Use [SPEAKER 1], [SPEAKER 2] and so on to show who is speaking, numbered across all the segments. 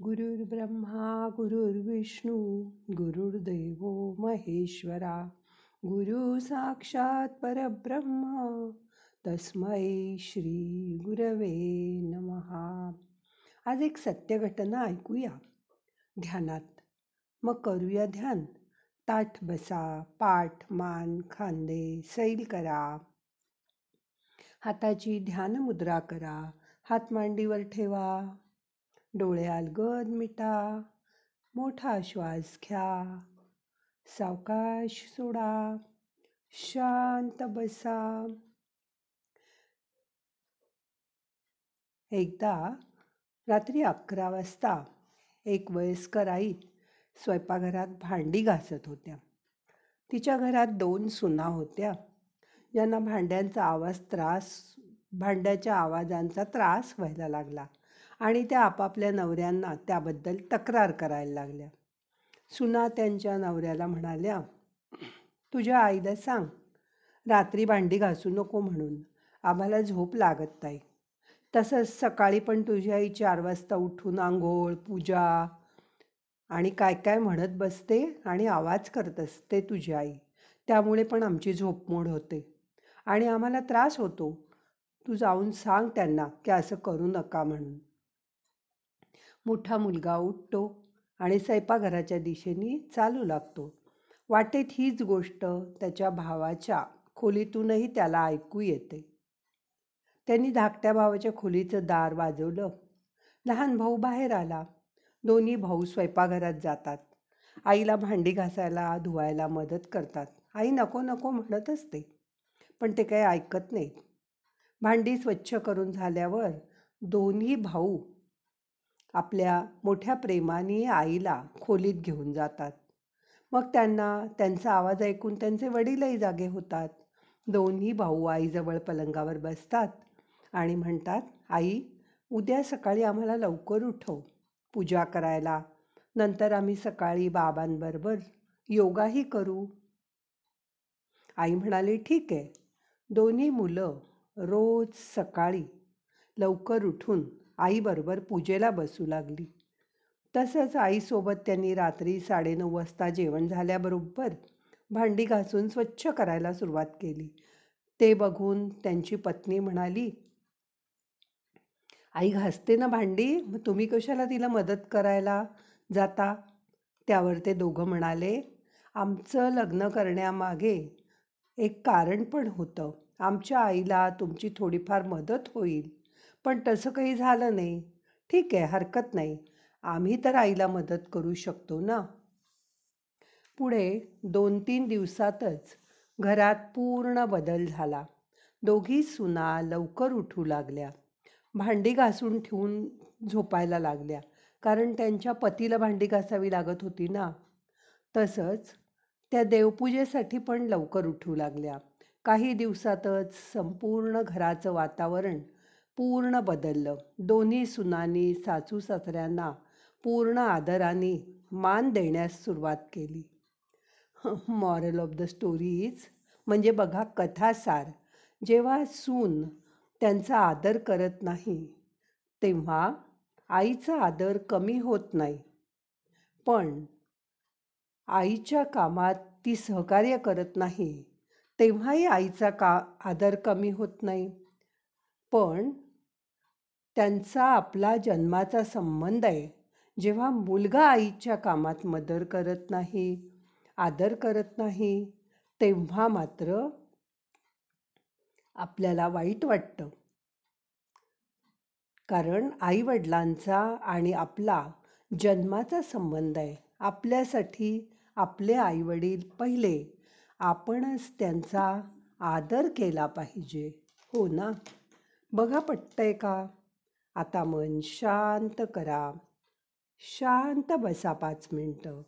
[SPEAKER 1] गुरुर्ब्रह्मा गुरुर्विष्णू गुरुर्देव महेश्वरा गुरु साक्षात परब्रह्म तस्मै श्री गुरवे नमहा आज एक सत्यघटना ऐकूया ध्यानात मग करूया ध्यान ताठ बसा पाठ मान खांदे सैल करा हाताची ध्यान मुद्रा करा हात मांडीवर ठेवा डोळे अलगद मिटा मोठा श्वास घ्या सावकाश सोडा शांत बसा. एकदा रात्री अकरा वाजता एक वयस्कर आई स्वयंपाकघरात भांडी घासत होत्या. तिच्या घरात दोन सुना होत्या. ज्यांना भांड्यांचा आवाज त्रास भांड्याच्या आवाजांचा त्रास व्हायला लागला. आणि त्या आपापल्या नवऱ्यांना त्याबद्दल तक्रार करायला लागल्या. सुना त्यांच्या नवऱ्याला म्हणाल्या तुझ्या आईला सांग रात्री भांडी घासू नको म्हणून. आम्हाला झोप लागत नाही. तसंच सकाळी पण तुझी आई चार वाजता उठून आंघोळ पूजा आणि काय काय म्हणत बसते आणि आवाज करत असते तुझी आई. त्यामुळे पण आमची झोपमोड होते. आणि आम्हाला त्रास होतो. तू जाऊन सांग त्यांना की असं करू नका म्हणून. मोठा मुलगा उठतो आणि स्वयंपाकघराच्या दिशेने चालू लागतो. वाटेत हीच गोष्ट त्याच्या भावाच्या खोलीतूनही त्याला ऐकू येते. त्यांनी धाकट्या भावाच्या खोलीचं दार वाजवलं. लहान भाऊ बाहेर आला. दोन्ही भाऊ स्वयंपाकघरात जातात. आईला भांडी घासायला धुवायला मदत करतात. आई नको नको म्हणत असते पण ते काही ऐकत नाहीत. भांडी स्वच्छ करून झाल्यावर दोन्ही भाऊ आपल्या मोठ्या प्रेमाने आईला खोलीत घेऊन जातात. मग त्यांना त्यांचा आवाज ऐकून त्यांचे वडीलही जागे होतात. दोन्ही भाऊ आईजवळ पलंगावर बसतात आणि म्हणतात आई उद्या सकाळी आम्हाला लवकर उठव. पूजा करायला. नंतर आम्ही सकाळी बाबांबरोबर योगाही करू. आई म्हणाली ठीक आहे. दोन्ही मुलं रोज सकाळी लवकर उठून आईबरोबर पूजेला बसू लागली. तसंच आईसोबत त्यांनी रात्री साडेनऊ वाजता जेवण झाल्याबरोबर भांडी घासून स्वच्छ करायला सुरुवात केली. ते बघून त्यांची पत्नी म्हणाली आई घासते ना भांडी? मग तुम्ही कशाला तिला मदत करायला जाता? त्यावर ते दोघं म्हणाले आमचं लग्न करण्यामागे एक कारण पण होतं. आमच्या आईला तुमची थोडीफार मदत होईल. पण तसं काही झालं नाही. ठीक आहे हरकत नाही. आम्ही तर आईला मदत करू शकतो ना? पुढे दोन तीन दिवसातच घरात पूर्ण बदल झाला. दोघी सुना लवकर उठू लागल्या. भांडी घासून ठेवून झोपायला लागल्या. कारण त्यांच्या पतीला भांडी घासावी लागत होती ना? तसंच त्या देवपूजेसाठी पण लवकर उठू लागल्या. काही दिवसातच संपूर्ण घराचं वातावरण पूर्ण बदललं. दोन्ही सुनांनी सासू सासऱ्यांना पूर्ण आदराने मान देण्यास सुरुवात केली. मॉरल ऑफ द स्टोरीज म्हणजे बघा कथासार. जेव्हा सून त्यांचा आदर करत नाही तेव्हा आईचा आदर कमी होत नाही. पण आईच्या कामात ती सहकार्य करत नाही तेव्हाही आईचा का आदर कमी होत नाही. पण त्यांचा आपला जन्माचा संबंध आहे. जेव्हा मुलगा आईच्या कामात मदर करत नाही आदर करत नाही तेव्हा मात्र आपल्याला वाईट वाटतं. कारण आईवडिलांचा आणि आपला जन्माचा संबंध आहे. आपल्यासाठी आपले आईवडील पहिले. आपणच त्यांचा आदर केला पाहिजे. हो ना? बघा पटतंय का? आता मन शांत करा. शांत बसा पाच मिनटं.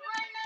[SPEAKER 1] right now.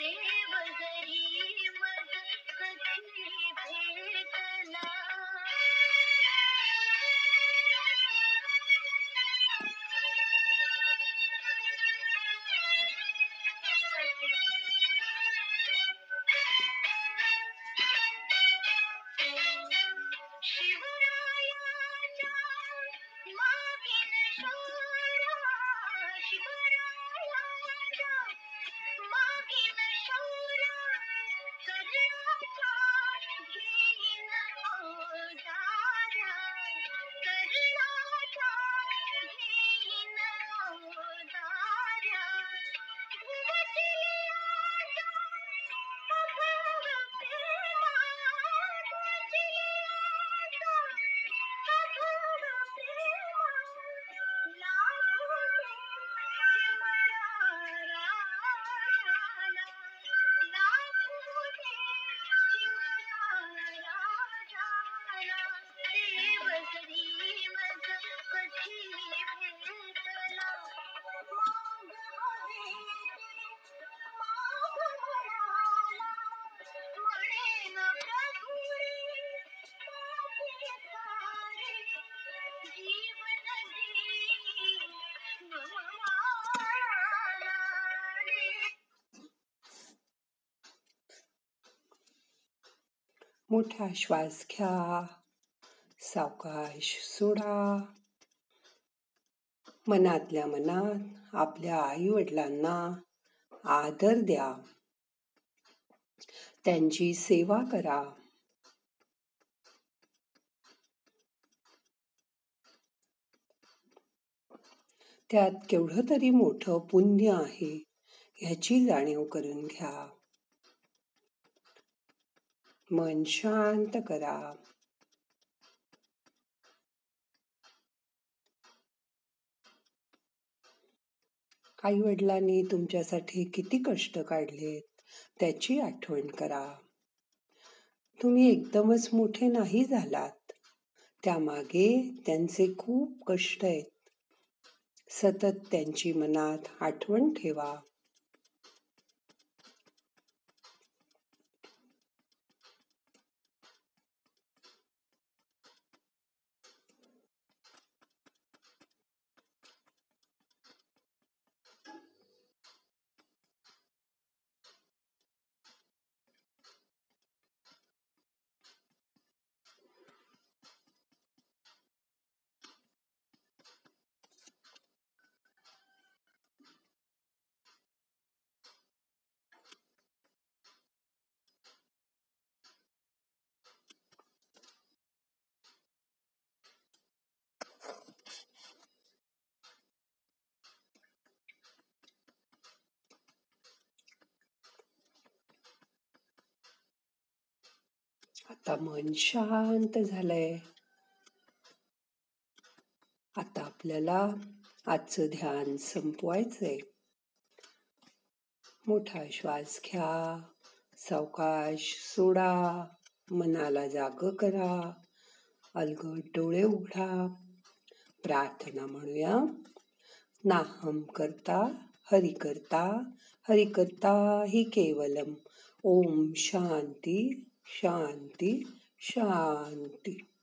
[SPEAKER 1] देवगरी मोठा श्वास घ्या सावकाश सोडा. मनातल्या मनात आपल्या आई वडिलांना आदर द्या. त्यांची सेवा करा. त्यात केवढं तरी मोठं पुण्य आहे ह्याची जाणीव करून घ्या. मन शांत करा. आई वडिलांनी तुमच्यासाठी किती कष्ट काढलेत त्याची आठवण करा. तुम्ही एकदमच मोठे नाही झालात. त्यामागे त्यांचे खूप कष्ट आहेत. सतत त्यांची मनात आठवण ठेवा. आता मन शांत झालंय. आता आपल्याला आजचं ध्यान संपवायचंय. मोठा श्वास घ्या सावकाश सोडा मनाला जाग करा अलगट डोळे उघडा. प्रार्थना म्हणूया. नाहम करता हरि करता हरि करता हि केवलम. ओम शांती. शांती शांती.